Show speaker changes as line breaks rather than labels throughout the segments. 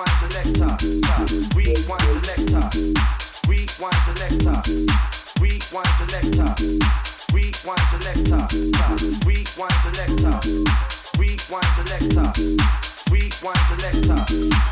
rewind selector, rewind selector, rewind selector, rewind selector, rewind selector, rewind selector, rewind selector, rewind selector.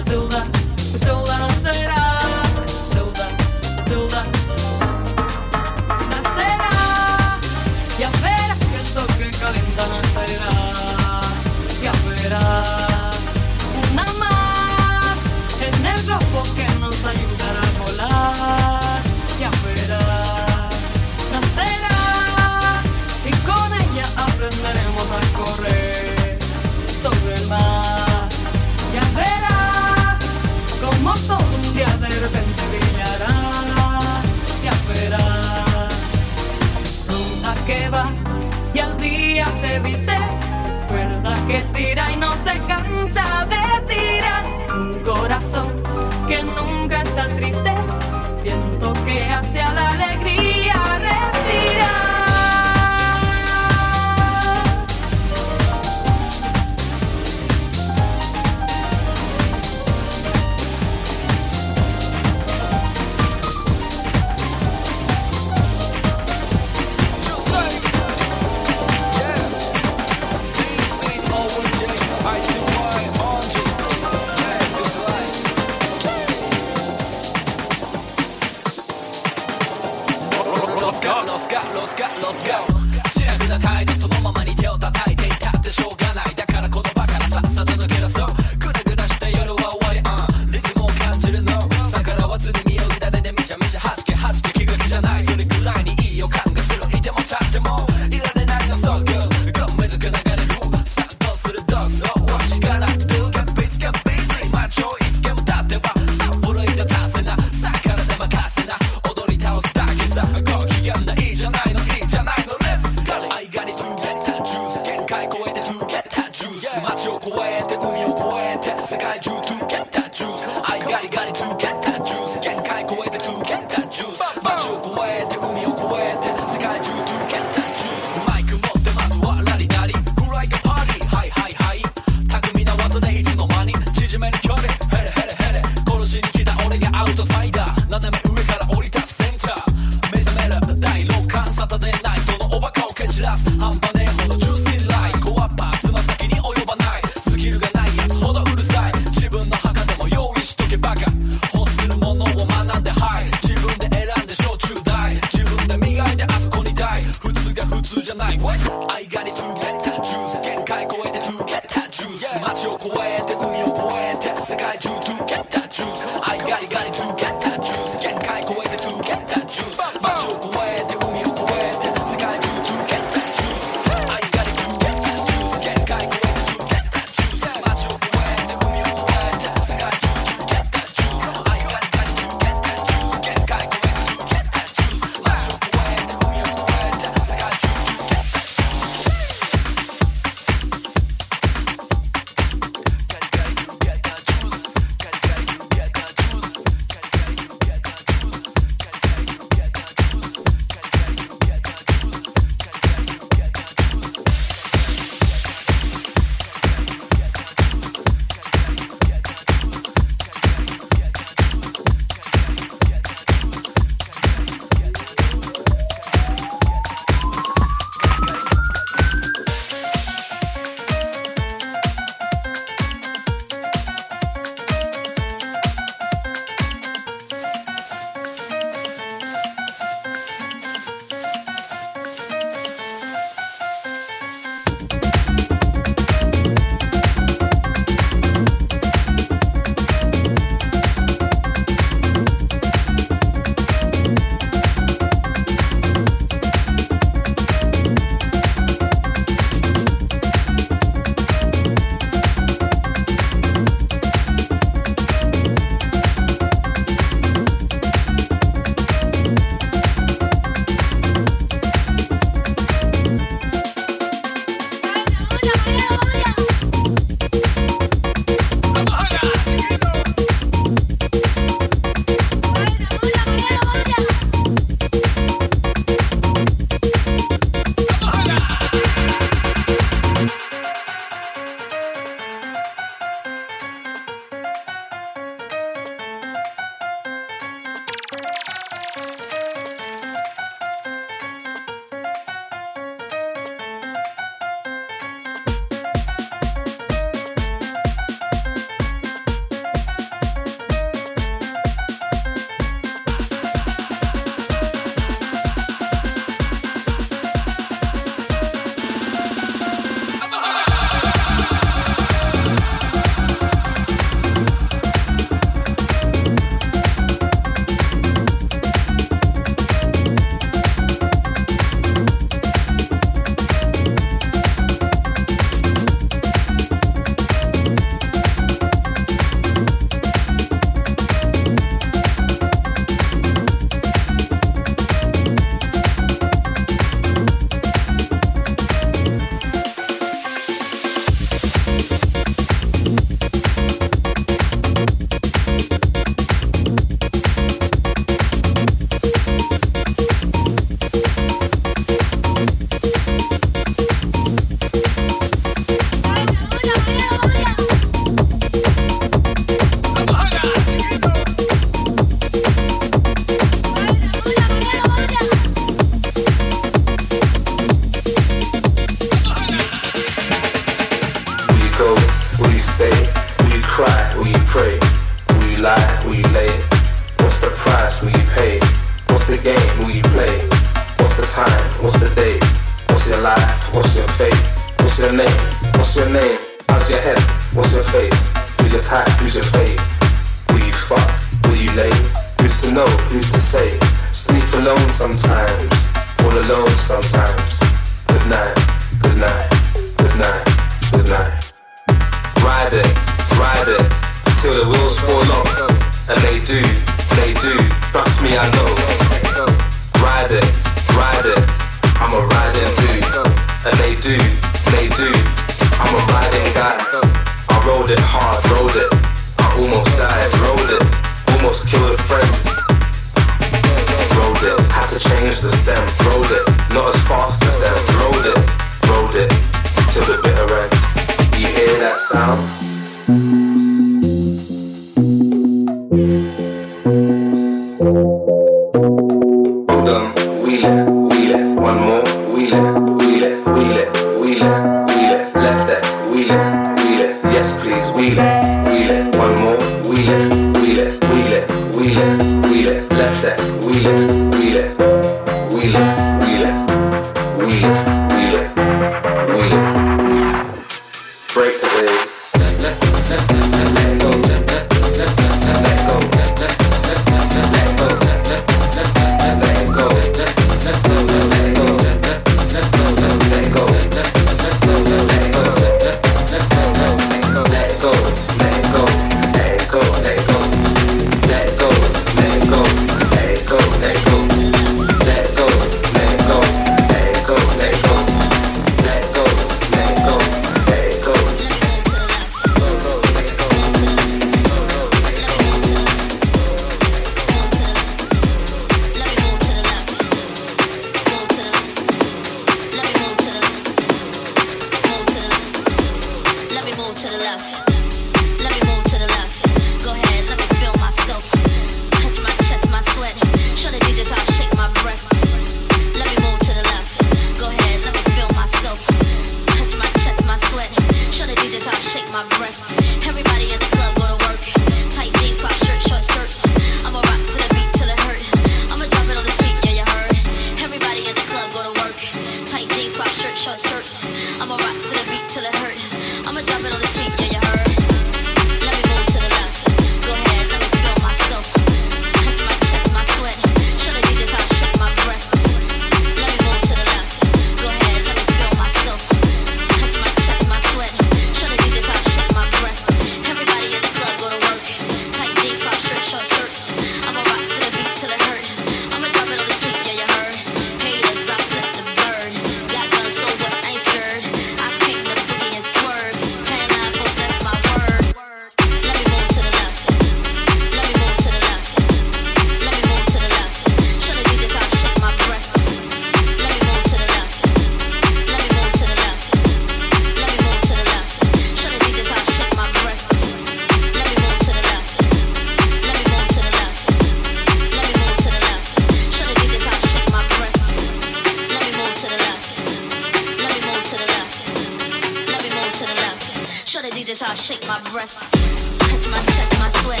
Show the DJs how I shake my breasts. Touch my chest, my sweat.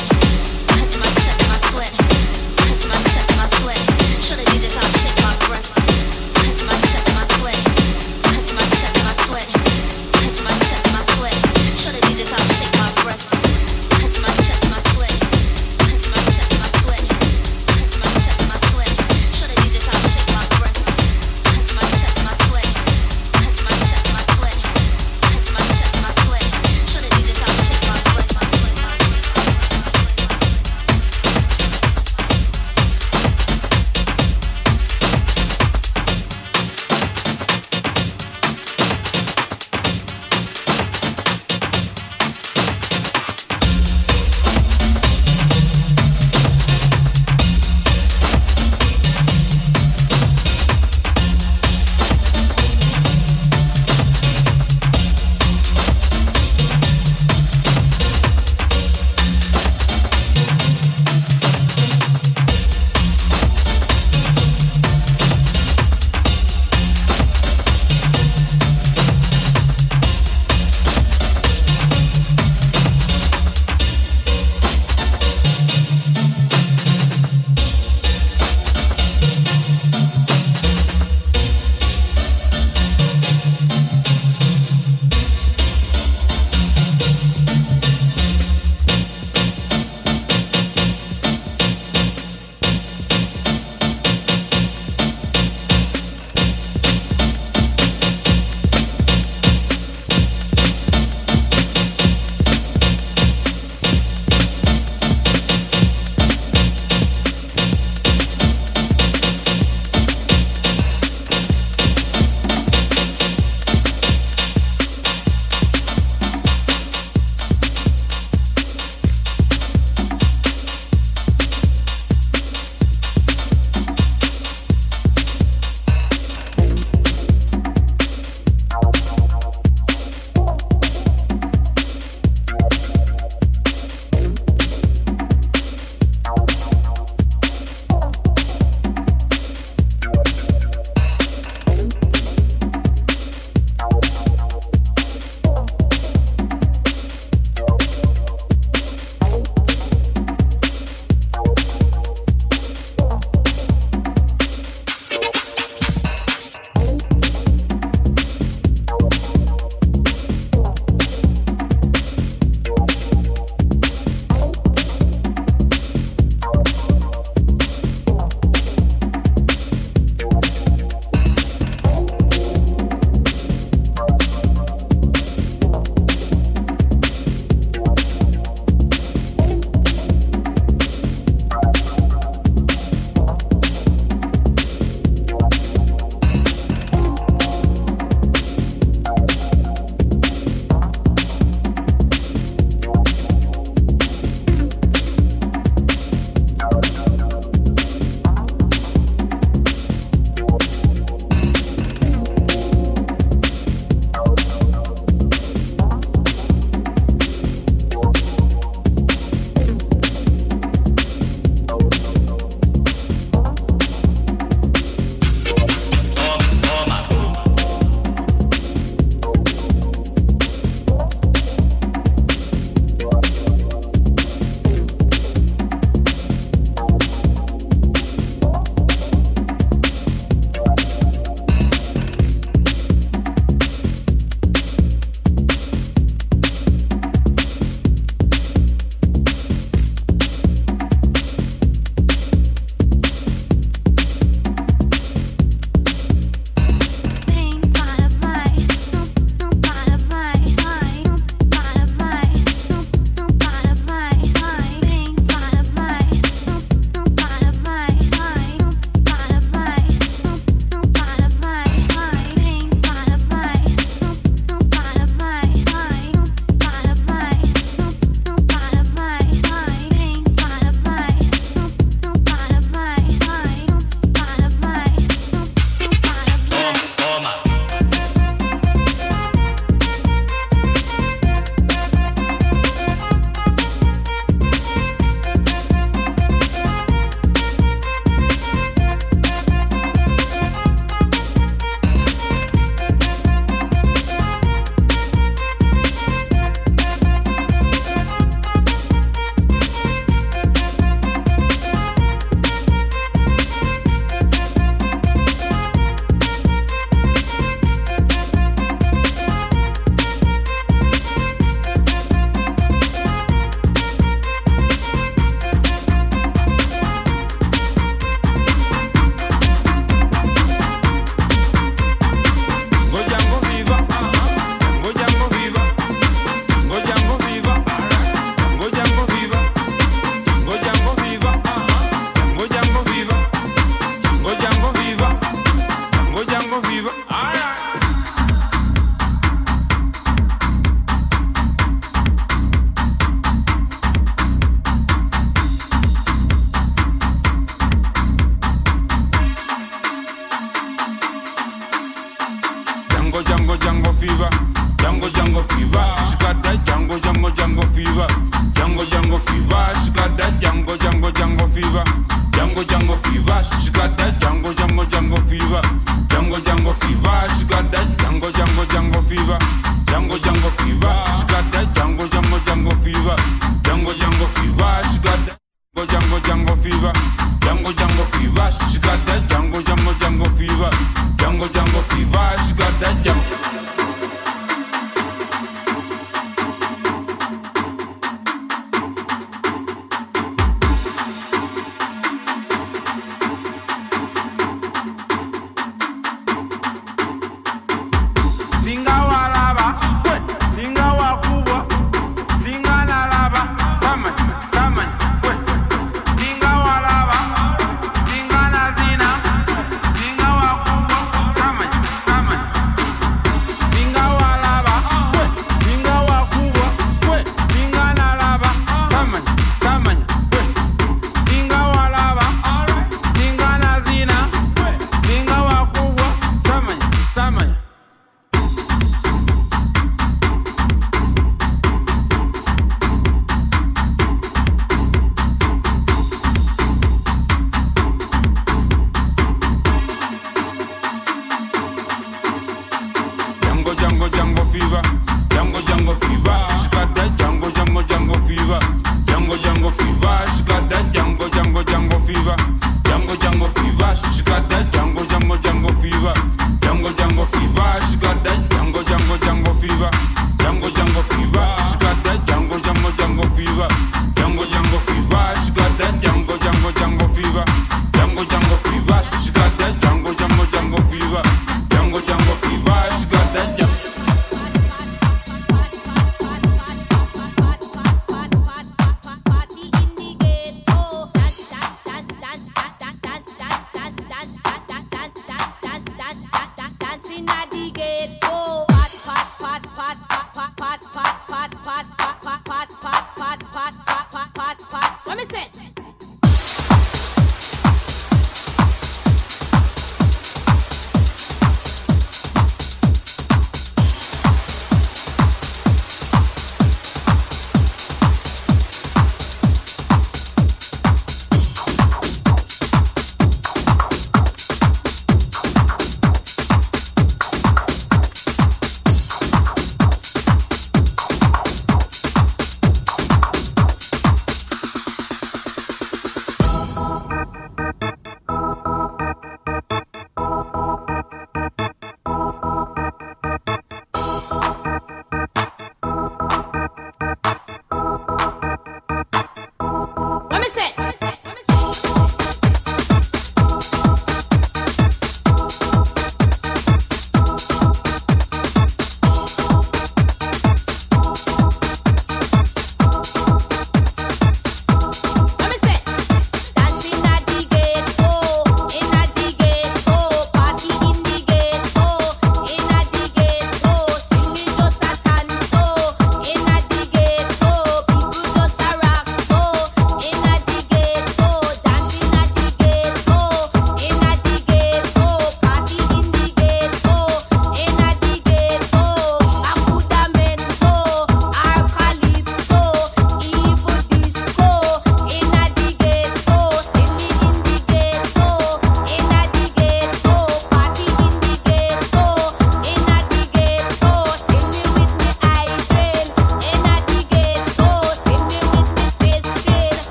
Touch my chest, my sweat. Touch my chest, my sweat. Show the DJs how I shake my breasts.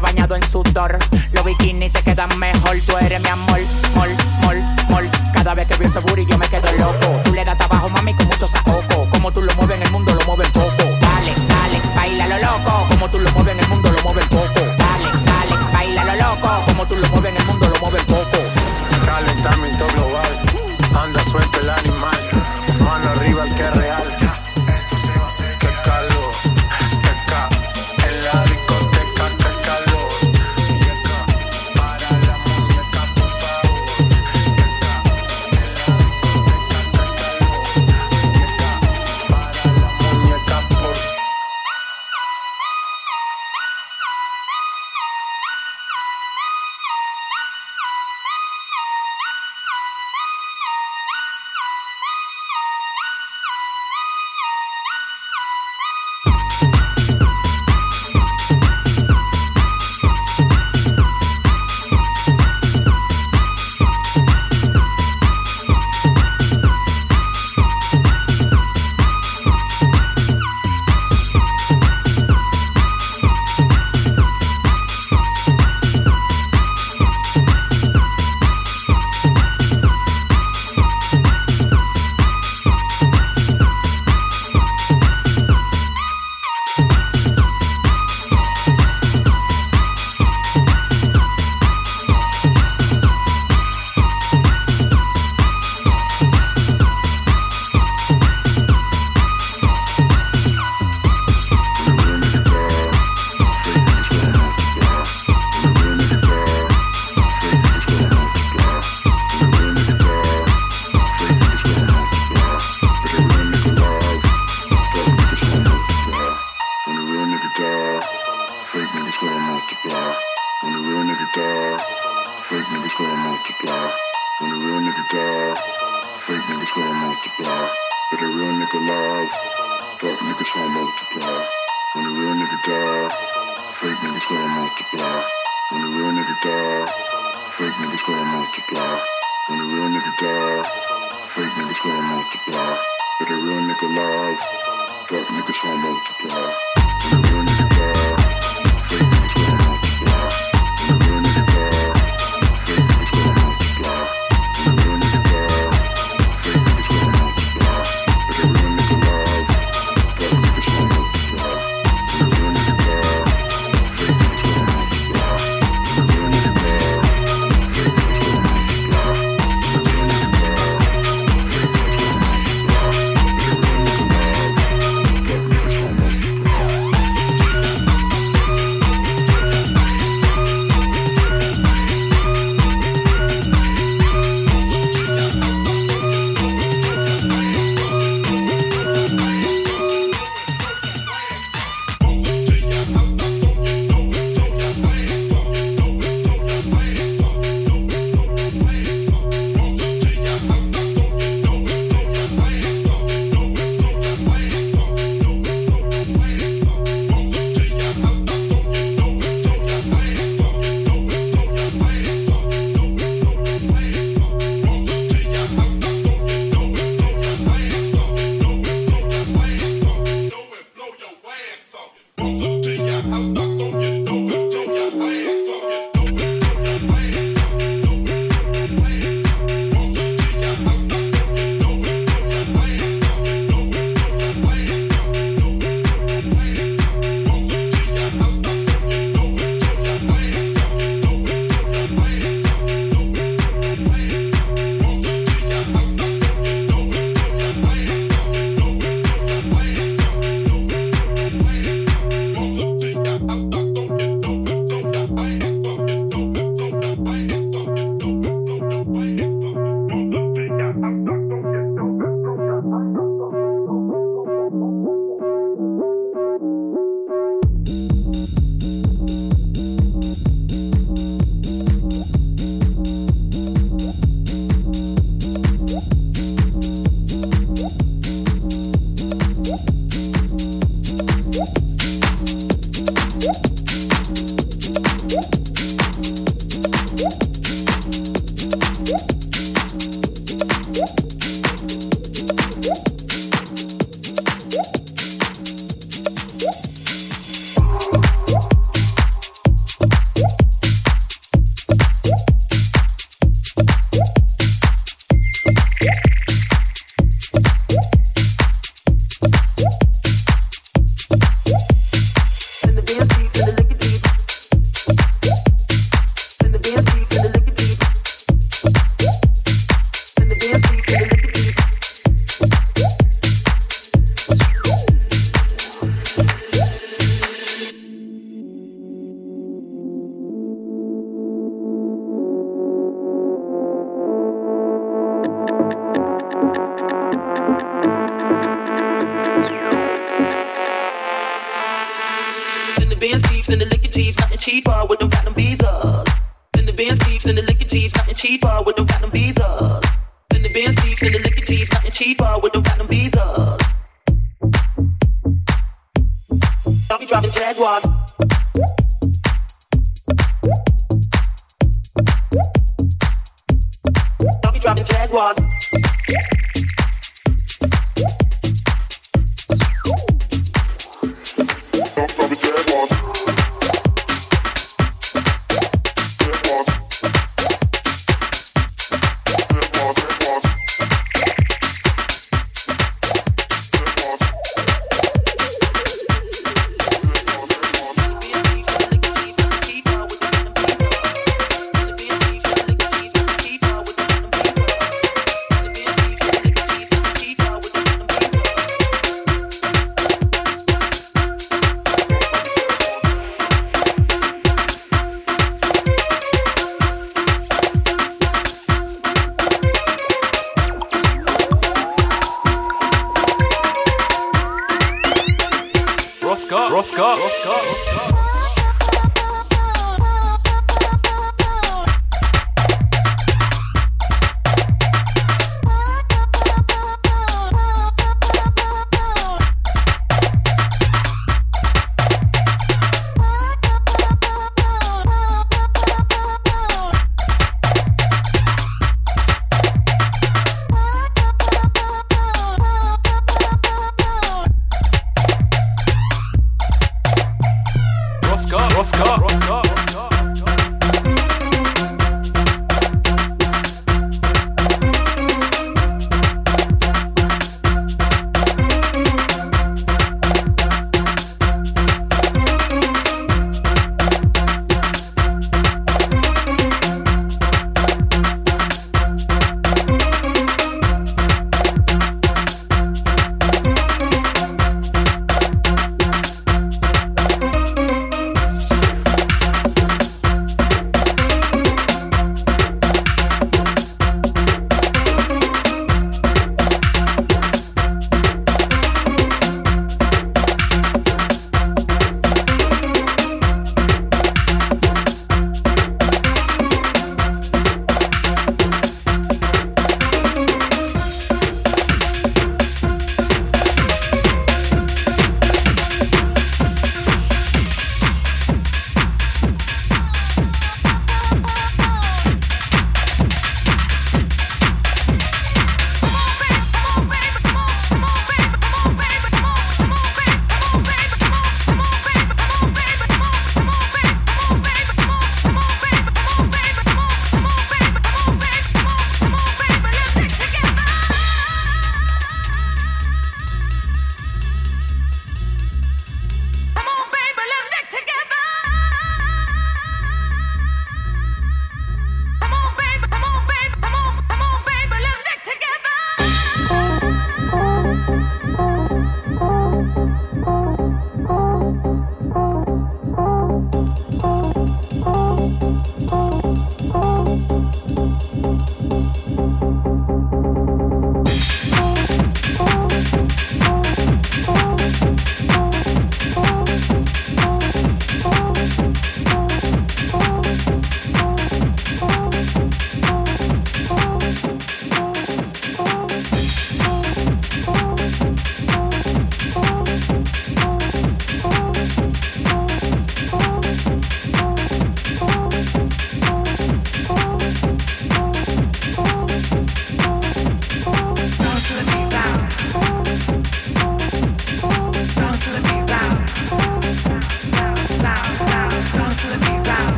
bañado en sudor. Los bikinis te quedan mejor, tú eres mi amor, mol, mol, mol. Cada vez que veo ese booty yo me quedo loco. Tú le das trabajo, mami, con mucho saoco. Como tú lo mueves en el mundo, lo mueves poco. Dale, dale, baila lo loco. Como tú lo mueves en el mundo, lo mueves poco. Dale, dale, baila lo loco. Como tú lo mueves en el mundo, lo mueves poco.
Calentamiento global, anda suelto el animal. Mano arriba el que real
cheaper with them platinum visas. Then the Benz Jeeps and the liquor Jeeps, nothing cheaper with them platinum visas.
Roscoe.